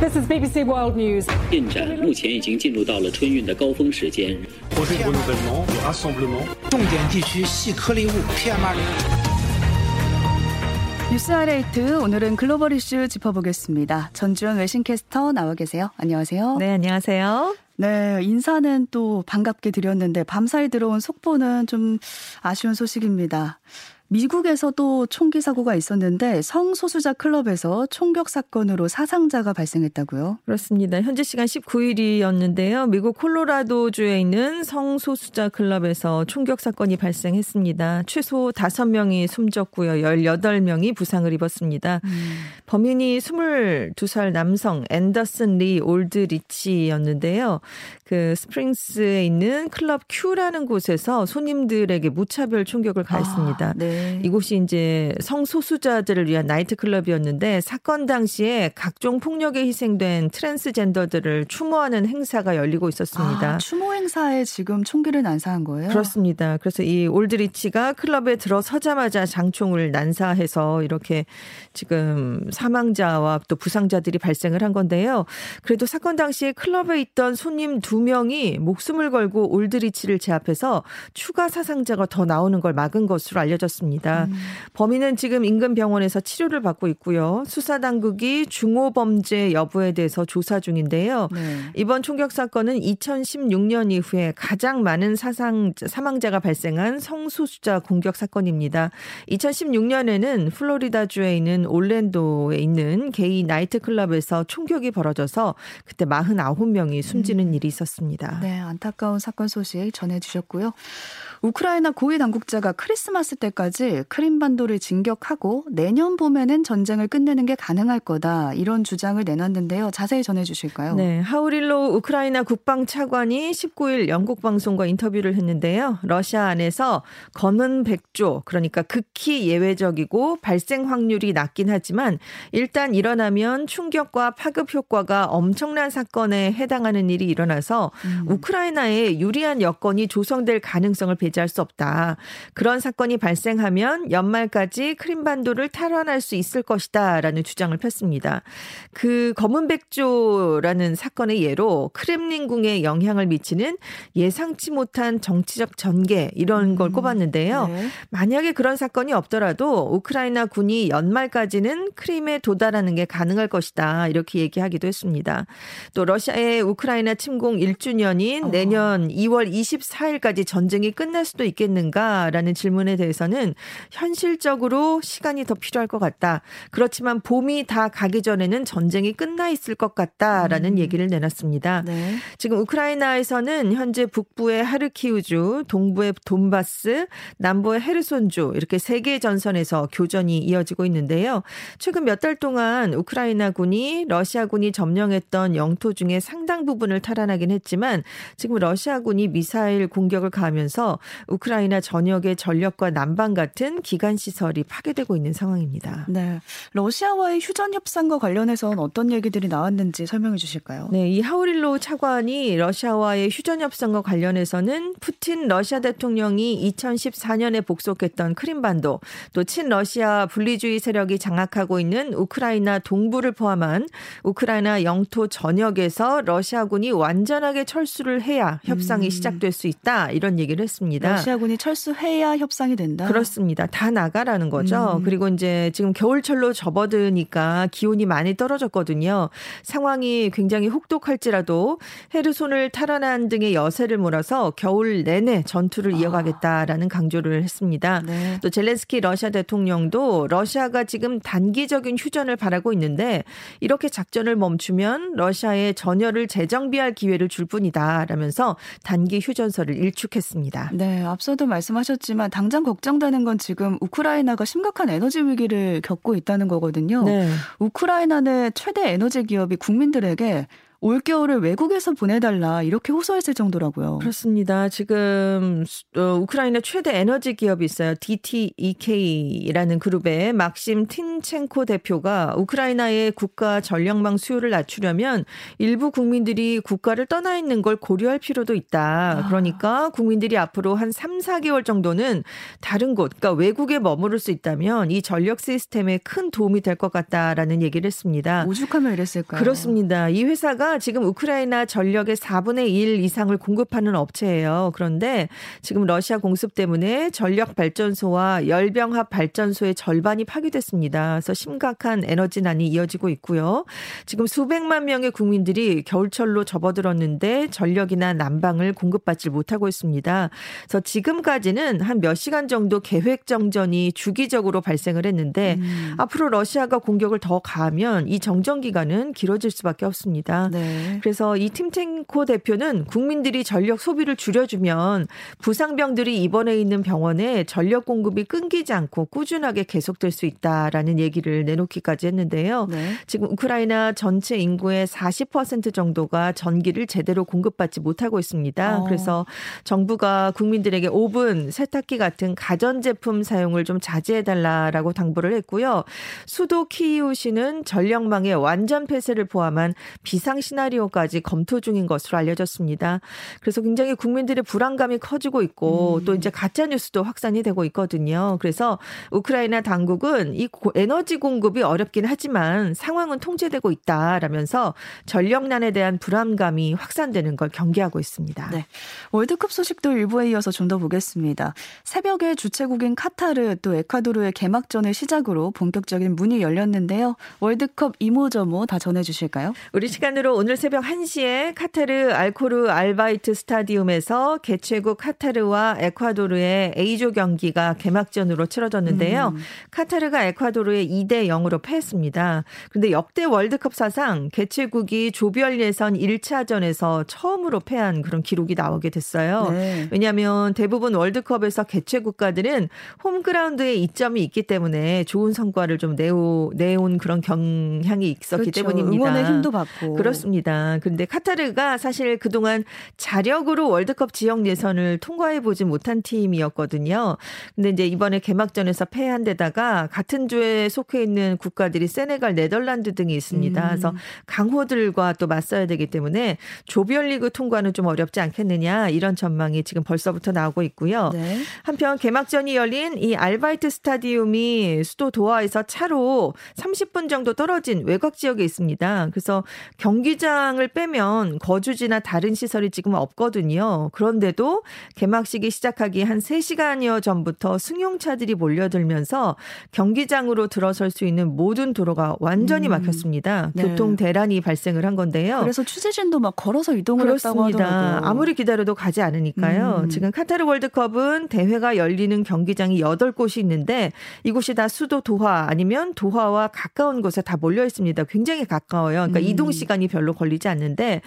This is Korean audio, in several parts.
This is BBC World News. 进展目前已经进入到了春运的高峰时间。 projet de renouvellement, de rassemblement. 重点地区细颗粒物 PM2.5。 뉴스 하이라이트 오늘은 글로벌 이슈 짚어보겠습니다. 전주현 외신캐스터 나와 계세요. 안녕하세요. 네, 안녕하세요. 네, 인사는 또 반갑게 드렸는데 밤사이 들어온 속보는 좀 아쉬운 소식입니다. 미국에서도 총기 사고가 있었는데 성소수자 클럽에서 총격 사건으로 사상자가 발생했다고요? 그렇습니다. 현재 시간 19일이었는데요. 미국 콜로라도주에 있는 성소수자 클럽에서 총격 사건이 발생했습니다. 최소 5명이 숨졌고요. 18명이 부상을 입었습니다. 음. 범인이 22살 남성 앤더슨 리 올드리치였는데요. 그 스프링스에 있는 클럽 Q라는 곳에서 손님들에게 무차별 총격을 가했습니다. 아, 네. 이곳이 이제 성소수자들을 위한 나이트클럽이었는데 사건 당시에 각종 폭력에 희생된 트랜스젠더들을 추모하는 행사가 열리고 있었습니다. 아, 추모 행사에 지금 총기를 난사한 거예요? 그렇습니다. 그래서 이 올드리치가 클럽에 들어서자마자 장총을 난사해서 이렇게 지금 사망자와 또 부상자들이 발생을 한 건데요. 그래도 사건 당시에 클럽에 있던 손님 두 명이 목숨을 걸고 올드리치를 제압해서 추가 사상자가 더 나오는 걸 막은 것으로 알려졌습니다. 있습니다. 음. 범인은 지금 인근 병원에서 치료를 받고 있고요. 수사 당국이 중호 범죄 여부에 대해서 조사 중인데요. 네. 이번 총격 사건은 2016년 이후에 가장 많은 사상 사망자가 발생한 성소수자 공격 사건입니다. 2016년에는 플로리다주에 있는 올랜도에 있는 게이 나이트 클럽에서 총격이 벌어져서 그때 49명이 숨지는 음. 일이 있었습니다. 네, 안타까운 사건 소식 전해 주셨고요. 우크라이나 고위 당국자가 크리스마스 때까지 크림반도를 진격하고 내년 봄에는 전쟁을 끝내는 게 가능할 거다 이런 주장을 내놨는데요. 자세히 전해 주실까요? 네, 하우릴로 우크라이나 국방 차관이 19일 영국 방송과 인터뷰를 했는데요. 러시아 안에서 검은 백조 그러니까 극히 예외적이고 발생 확률이 낮긴 하지만 일단 일어나면 충격과 파급 효과가 엄청난 사건에 해당하는 일이 일어나서 음. 우크라이나에 유리한 여건이 조성될 가능성을 배제 배제할 수 없다. 그런 사건이 발생하면 연말까지 크림반도를 탈환할 수 있을 것이다라는 주장을 폈습니다. 그 검은 백조라는 사건의 예로 크렘린궁에 영향을 미치는 예상치 못한 정치적 전개 이런 걸 음, 꼽았는데요. 네. 만약에 그런 사건이 없더라도 우크라이나 군이 연말까지는 크림에 도달하는 게 가능할 것이다. 이렇게 얘기하기도 했습니다. 또 러시아의 우크라이나 침공 1주년인 어. 내년 2월 24일까지 전쟁이 끝날 수도 있겠는가라는 질문에 대해서는 현실적으로 시간이 더 필요할 것 같다. 그렇지만 봄이 다 가기 전에는 전쟁이 끝나 있을 것 같다라는 음. 얘기를 내놨습니다. 네. 지금 우크라이나에서는 현재 북부의 하르키우주, 동부의 돈바스, 남부의 헤르손주 이렇게 세개 전선에서 교전이 이어지고 있는데요. 최근 몇 달 동안 우크라이나군이 러시아군이 점령했던 영토 중에 상당 부분을 탈환하긴 했지만 지금 러시아군이 미사일 공격을 가하면서 우크라이나 전역의 전력과 난방 같은 기간 시설이 파괴되고 있는 상황입니다. 네. 러시아와의 휴전 협상과 관련해서는 어떤 얘기들이 나왔는지 설명해 주실까요? 네, 이 하우릴로 차관이 러시아와의 휴전 협상과 관련해서는 푸틴 러시아 대통령이 2014년에 복속했던 크림반도 또 친러시아 분리주의 세력이 장악하고 있는 우크라이나 동부를 포함한 우크라이나 영토 전역에서 러시아군이 완전하게 철수를 해야 협상이 음. 시작될 수 있다 이런 얘기를 했습니다. 있습니다. 러시아군이 철수해야 협상이 된다. 그렇습니다. 다 나가라는 거죠. 음. 그리고 이제 지금 겨울철로 접어드니까 기온이 많이 떨어졌거든요. 상황이 굉장히 혹독할지라도 헤르손을 탈환한 등의 여세를 몰아서 겨울 내내 전투를 아. 이어가겠다라는 강조를 했습니다. 네. 또 젤렌스키 러시아 대통령도 러시아가 지금 단기적인 휴전을 바라고 있는데 이렇게 작전을 멈추면 러시아에 전열을 재정비할 기회를 줄 뿐이다라면서 단기 휴전설을 일축했습니다. 네, 앞서도 말씀하셨지만 당장 걱정되는 건 지금 우크라이나가 심각한 에너지 위기를 겪고 있다는 거거든요. 네. 우크라이나 내 최대 에너지 기업이 국민들에게 올겨울을 외국에서 보내달라 이렇게 호소했을 정도라고요. 그렇습니다. 지금 어, 우크라이나 최대 에너지 기업이 있어요. DTEK라는 그룹의 막심 틴첸코 대표가 우크라이나의 국가 전력망 수요를 낮추려면 일부 국민들이 국가를 떠나 있는 걸 고려할 필요도 있다. 아. 그러니까 국민들이 앞으로 한 3, 4개월 정도는 다른 곳, 그러니까 외국에 머무를 수 있다면 이 전력 시스템에 큰 도움이 될 것 같다라는 얘기를 했습니다. 오죽하면 이랬을까요? 그렇습니다. 이 회사가 지금 우크라이나 전력의 4분의 1 이상을 공급하는 업체예요. 그런데 지금 러시아 공습 때문에 전력 발전소와 열병합 발전소의 절반이 파괴됐습니다. 그래서 심각한 에너지난이 이어지고 있고요. 지금 수백만 명의 국민들이 겨울철로 접어들었는데 전력이나 난방을 공급받지 못하고 있습니다. 그래서 지금까지는 한 몇 시간 정도 계획 정전이 주기적으로 발생을 했는데 음. 앞으로 러시아가 공격을 더 가하면 이 정전 기간은 길어질 수밖에 없습니다. 네. 그래서 이 팀탱코 대표는 국민들이 전력 소비를 줄여주면 부상병들이 입원해 있는 병원에 전력 공급이 끊기지 않고 꾸준하게 계속될 수 있다라는 얘기를 내놓기까지 했는데요. 네. 지금 우크라이나 전체 인구의 40% 정도가 전기를 제대로 공급받지 못하고 있습니다. 어. 그래서 정부가 국민들에게 오븐, 세탁기 같은 가전제품 사용을 좀 자제해달라라고 당부를 했고요. 수도 키이우시는 전력망의 완전 폐쇄를 포함한 비상 시 나리오까지 검토 중인 것으로 알려졌습니다. 그래서 굉장히 국민들의 불안감이 커지고 있고 음. 또 이제 가짜 뉴스도 확산이 되고 있거든요. 그래서 우크라이나 당국은 이 고- 에너지 공급이 어렵긴 하지만 상황은 통제되고 있다라면서 전력난에 대한 불안감이 확산되는 걸 경계하고 있습니다. 네. 월드컵 소식도 일부에 이어서 좀 더 보겠습니다. 새벽에 주최국인 카타르 또 에콰도르의 개막전을 시작으로 본격적인 문이 열렸는데요. 월드컵 이모저모 다 전해 주실까요? 우리 시간으로 오늘 새벽 1시에 카타르 알코르 알바이트 스타디움에서 개최국 카타르와 에콰도르의 A조 경기가 개막전으로 치러졌는데요. 음. 카타르가 에콰도르에 2대 0으로 패했습니다. 그런데 역대 월드컵 사상 개최국이 조별 예선 1차전에서 처음으로 패한 그런 기록이 나오게 됐어요. 네. 왜냐하면 대부분 월드컵에서 개최 국가들은 홈그라운드에 이점이 있기 때문에 좋은 성과를 좀 내오, 내온 그런 경향이 있었기 그렇죠. 때문입니다. 응원의 힘도 받고. 그렇습니다. 그런데 카타르가 사실 그동안 자력으로 월드컵 지역 예선을 통과해 보지 못한 팀이었거든요. 근데 이제 이번에 개막전에서 패한 데다가 같은 조에 속해 있는 국가들이 세네갈, 네덜란드 등이 있습니다. 음. 그래서 강호들과 또 맞서야 되기 때문에 조별리그 통과는 좀 어렵지 않겠느냐 이런 전망이 지금 벌써부터 나오고 있고요. 네. 한편 개막전이 열린 이 알바이트 스타디움이 수도 도하에서 차로 30분 정도 떨어진 외곽 지역에 있습니다. 그래서 경기 장을 빼면 거주지나 다른 시설이 지금 없거든요. 그런데도 개막식이 시작하기 한 3시간여 전부터 승용차들이 몰려들면서 경기장으로 들어설 수 있는 모든 도로가 완전히 음. 막혔습니다. 네. 교통 대란이 발생을 한 건데요. 그래서 취재진도 막 걸어서 이동을 그렇습니다. 아무리 기다려도 가지 않으니까요. 음. 지금 카타르 월드컵은 대회가 열리는 경기장이 8곳이 있는데 이곳이 다 수도 도하 아니면 도하와 가까운 곳에 다 몰려 있습니다. 굉장히 가까워요. 그러니까 음. 이동 시간이 별로 걸리지 않는데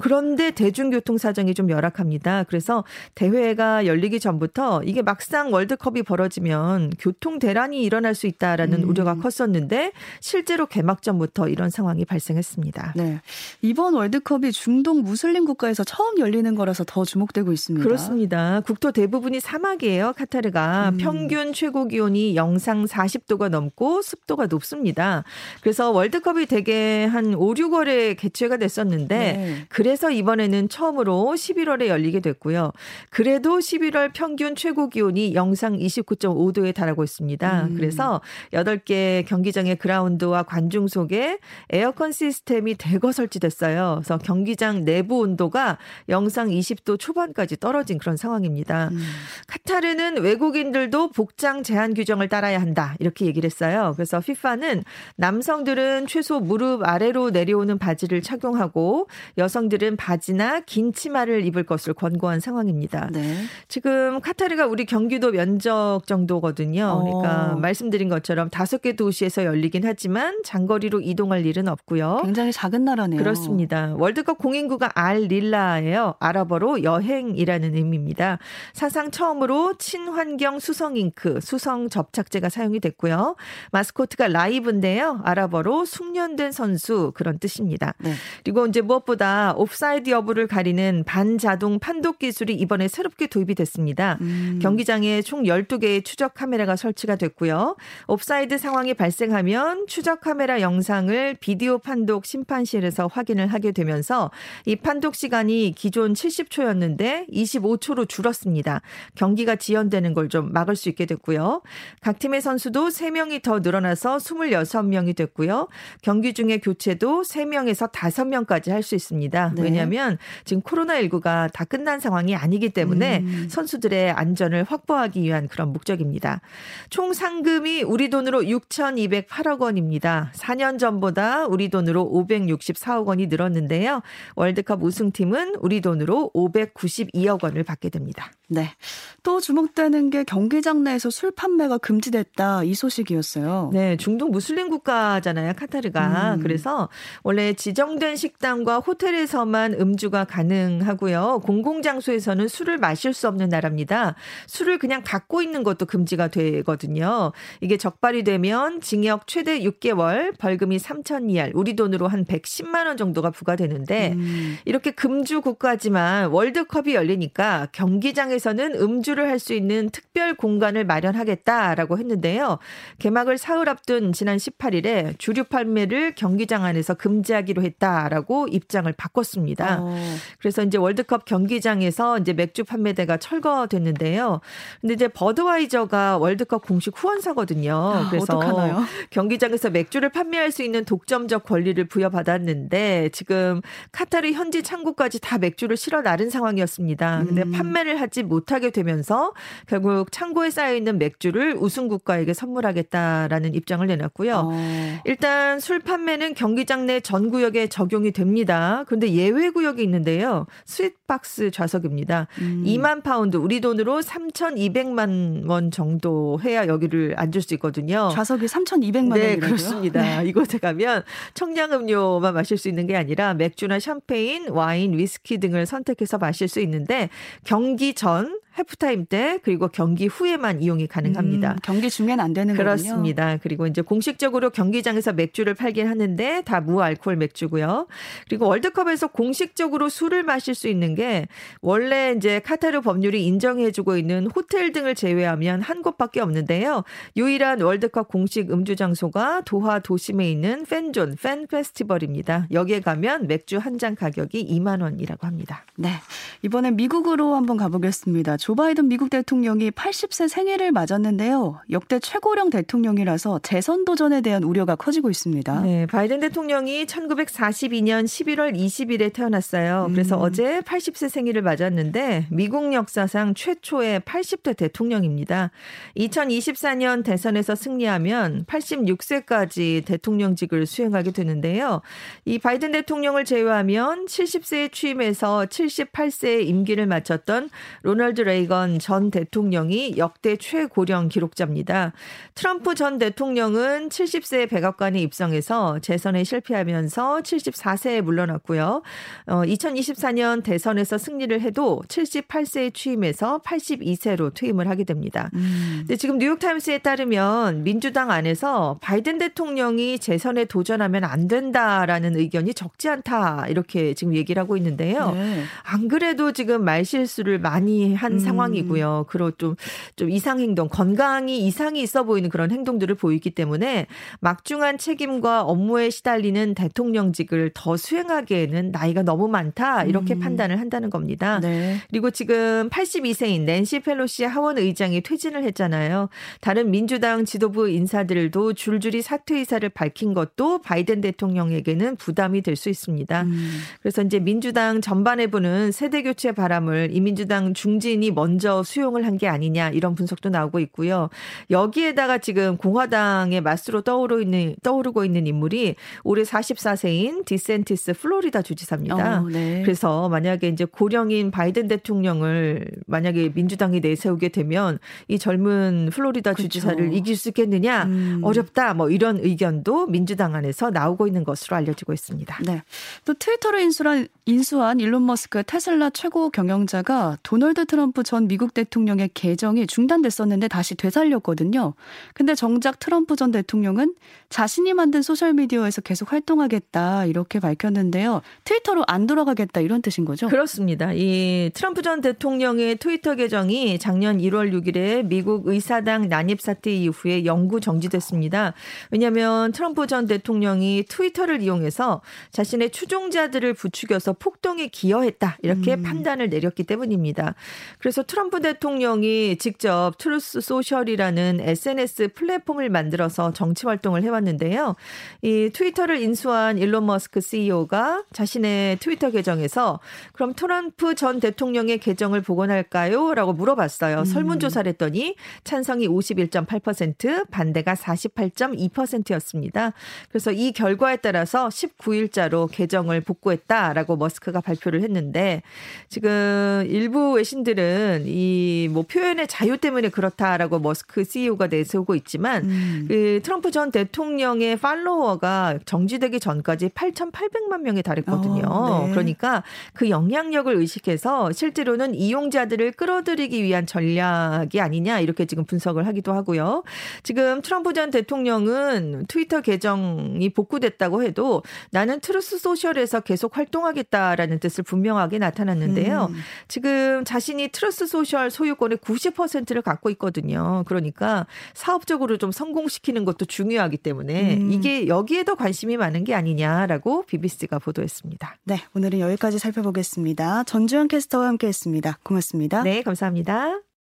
그런데 대중교통 사정이 좀 열악합니다. 그래서 대회가 열리기 전부터 이게 막상 월드컵이 벌어지면 교통 대란이 일어날 수 있다라는 음. 우려가 컸었는데 실제로 개막 전부터 이런 상황이 발생했습니다. 네. 이번 월드컵이 중동 무슬림 국가에서 처음 열리는 거라서 더 주목되고 있습니다. 그렇습니다. 국토 대부분이 사막이에요. 카타르가 음. 평균 최고 기온이 영상 40도가 넘고 습도가 높습니다. 그래서 월드컵이 되게 한 5, 6월에 개최 가 됐었는데 네. 그래서 이번에는 처음으로 11월에 열리게 됐고요. 그래도 11월 평균 최고 기온이 영상 29.5도에 달하고 있습니다. 음. 그래서 8개 경기장의 그라운드와 관중 속에 에어컨 시스템이 대거 설치됐어요. 그래서 경기장 내부 온도가 영상 20도 초반까지 떨어진 그런 상황입니다. 음. 카타르는 외국인들도 복장 제한 규정을 따라야 한다. 이렇게 얘기를 했어요. 그래서 FIFA는 남성들은 최소 무릎 아래로 내려오는 바지를 착용하고 여성들은 바지나 긴 치마를 입을 것을 권고한 상황입니다. 네. 지금 카타르가 우리 경기도 면적 정도거든요. 그러니까 어. 말씀드린 것처럼 다섯 개 도시에서 열리긴 하지만 장거리로 이동할 일은 없고요. 굉장히 작은 나라네요. 그렇습니다. 월드컵 공인구가 알 릴라예요. 아랍어로 여행이라는 의미입니다. 사상 처음으로 친환경 수성 잉크, 수성 접착제가 사용이 됐고요. 마스코트가 라이브인데요. 아랍어로 숙련된 선수 그런 뜻입니다. 네. 네. 그리고 이제 무엇보다 옵사이드 여부를 가리는 반자동 판독 기술이 이번에 새롭게 도입이 됐습니다. 음. 경기장에 총 12개의 추적 카메라가 설치가 됐고요. 옵사이드 상황이 발생하면 추적 카메라 영상을 비디오 판독 심판실에서 확인을 하게 되면서 이 판독 시간이 기존 70초였는데 25초로 줄었습니다. 경기가 지연되는 걸 좀 막을 수 있게 됐고요. 각 팀의 선수도 3명이 더 늘어나서 26명이 됐고요. 경기 중에 교체도 3명에서 5명까지 할 수 있습니다. 네. 왜냐하면 지금 코로나19가 다 끝난 상황이 아니기 때문에 음. 선수들의 안전을 확보하기 위한 그런 목적입니다. 총 상금이 우리 돈으로 6,208억 원입니다. 4년 전보다 우리 돈으로 564억 원이 늘었는데요. 월드컵 우승팀은 우리 돈으로 592억 원을 받게 됩니다. 네. 또 주목되는 게 경기장 내에서 술 판매가 금지됐다 이 소식이었어요. 네, 중동 무슬림 국가잖아요, 카타르가. 음. 그래서 원래 지정된 식당과 호텔에서만 음주가 가능하고요. 공공장소에서는 술을 마실 수 없는 나라입니다. 술을 그냥 갖고 있는 것도 금지가 되거든요. 이게 적발이 되면 징역 최대 6개월, 벌금이 3천 이알, 우리 돈으로 한 110만 원 정도가 부과되는데 음. 이렇게 금주 국가지만 월드컵이 열리니까 경기장에서 는 음주를 할 수 있는 특별 공간을 마련하겠다라고 했는데요. 개막을 사흘 앞둔 지난 18일에 주류 판매를 경기장 안에서 금지하기로 했다라고 입장을 바꿨습니다. 어. 그래서 이제 월드컵 경기장에서 이제 맥주 판매대가 철거됐는데요. 근데 이제 버드와이저가 월드컵 공식 후원사거든요. 아, 그래서 어떡하나요? 경기장에서 맥주를 판매할 수 있는 독점적 권리를 부여받았는데 지금 카타르 현지 창고까지 다 맥주를 실어 나른 상황이었습니다. 근데 음. 판매를 하지 못하게 되면서 결국 창고에 쌓여 있는 맥주를 우승 국가에게 선물하겠다라는 입장을 내놨고요. 어. 일단 술 판매는 경기장 내 전 구역에 적용이 됩니다. 그런데 예외 구역이 있는데요. suite box 좌석입니다. 음. 2만 파운드 우리 돈으로 3,200만 원 정도 해야 여기를 앉을 수 있거든요. 좌석이 3,200만 원이라고요? 네, 그렇습니다. 네. 이곳에 가면 청량 음료만 마실 수 있는 게 아니라 맥주나 샴페인, 와인, 위스키 등을 선택해서 마실 수 있는데 경기 전전 해프타임 때 그리고 경기 후에만 이용이 가능합니다. 음, 경기 중에는 안 되는 거군요. 그렇습니다. 그리고 이제 공식적으로 경기장에서 맥주를 팔긴 하는데 다 무알콜 맥주고요. 그리고 월드컵에서 공식적으로 술을 마실 수 있는 게 원래 이제 카타르 법률이 인정해주고 있는 호텔 등을 제외하면 한 곳밖에 없는데요. 유일한 월드컵 공식 음주 장소가 도하 도심에 있는 팬존 팬 페스티벌입니다. 여기에 가면 맥주 한 잔 가격이 2만 원이라고 합니다. 네. 이번엔 미국으로 한번 가보겠습니다. 조 바이든 미국 대통령이 80세 생일을 맞았는데요. 역대 최고령 대통령이라서 재선 도전에 대한 우려가 커지고 있습니다. 네, 바이든 대통령이 1942년 11월 20일에 태어났어요. 그래서 음. 어제 80세 생일을 맞았는데 미국 역사상 최초의 80대 대통령입니다. 2024년 대선에서 승리하면 86세까지 대통령직을 수행하게 되는데요. 이 바이든 대통령을 제외하면 70세에 취임해서 78세의 임기를 마쳤던 로널드 레 이건 전 대통령이 역대 최고령 기록자입니다. 트럼프 전 대통령은 70세 백악관에 입성해서 재선에 실패하면서 74세에 물러났고요. 어, 2024년 대선에서 승리를 해도 78세에 취임해서 82세로 퇴임을 하게 됩니다. 음. 근데 지금 뉴욕타임스에 따르면 민주당 안에서 바이든 대통령이 재선에 도전하면 안 된다라는 의견이 적지 않다 이렇게 지금 얘기를 하고 있는데요. 네. 안 그래도 지금 말실수를 많이 한 상황이고요. 그리고 좀, 좀 이상 행동, 건강이 이상이 있어 보이는 그런 행동들을 보이기 때문에 막중한 책임과 업무에 시달리는 대통령직을 더 수행하기에는 나이가 너무 많다. 이렇게 음. 판단을 한다는 겁니다. 네. 그리고 지금 82세인 낸시 펠로시 하원 의장이 퇴진을 했잖아요. 다른 민주당 지도부 인사들도 줄줄이 사퇴 의사를 밝힌 것도 바이든 대통령에게는 부담이 될 수 있습니다. 음. 그래서 이제 민주당 전반해부는 세대 교체 바람을 이민주당 중진이 먼저 수용을 한 게 아니냐 이런 분석도 나오고 있고요. 여기에다가 지금 공화당의 맞수로 떠오르고 있는 떠오르고 있는 인물이 올해 44세인 디샌티스 플로리다 주지사입니다. 어, 네. 그래서 만약에 이제 고령인 바이든 대통령을 만약에 민주당이 내세우게 되면 이 젊은 플로리다 그렇죠. 주지사를 이길 수 있겠느냐 음. 어렵다 뭐 이런 의견도 민주당 안에서 나오고 있는 것으로 알려지고 있습니다. 네. 또 트위터를 인수한 인수한 일론 머스크 테슬라 최고 경영자가 도널드 트럼프 트럼프 전 미국 대통령의 계정이 중단됐었는데 다시 되살렸거든요. 근데 정작 트럼프 전 대통령은 자신이 만든 소셜미디어에서 계속 활동하겠다 이렇게 밝혔는데요. 트위터로 안 돌아가겠다 이런 뜻인 거죠? 그렇습니다. 이 트럼프 전 대통령의 트위터 계정이 작년 1월 6일에 미국 의사당 난입 사태 이후에 영구 정지됐습니다. 왜냐하면 트럼프 전 대통령이 트위터를 이용해서 자신의 추종자들을 부추겨서 폭동에 기여했다 이렇게 음. 판단을 내렸기 때문입니다. 그래서 트럼프 대통령이 직접 트루스 소셜이라는 SNS 플랫폼을 만들어서 정치 활동을 해왔는데요. 이 트위터를 인수한 일론 머스크 CEO가 자신의 트위터 계정에서 그럼 트럼프 전 대통령의 계정을 복원할까요? 라고 물어봤어요. 음. 설문조사를 했더니 찬성이 51.8%, 반대가 48.2%였습니다. 그래서 이 결과에 따라서 19일자로 계정을 복구했다라고 머스크가 발표를 했는데 지금 일부 외신들은 이 뭐 표현의 자유 때문에 그렇다라고 머스크 CEO가 내세우고 있지만 음. 그 트럼프 전 대통령의 팔로워가 정지되기 전까지 8,800만 명에 달했거든요. 어, 네. 그러니까 그 영향력을 의식해서 실제로는 이용자들을 끌어들이기 위한 전략이 아니냐 이렇게 지금 분석을 하기도 하고요. 지금 트럼프 전 대통령은 트위터 계정이 복구됐다고 해도 나는 트루스 소셜에서 계속 활동하겠다라는 뜻을 분명하게 나타냈는데요. 음. 지금 자신이 트루스 소셜 소유권의 90%를 갖고 있거든요. 그러니까 사업적으로 좀 성공시키는 것도 중요하기 때문에 음. 이게 여기에 더 관심이 많은 게 아니냐라고 BBC가 보도했습니다. 네, 오늘은 여기까지 살펴보겠습니다. 전주현 캐스터와 함께했습니다. 고맙습니다. 네, 감사합니다.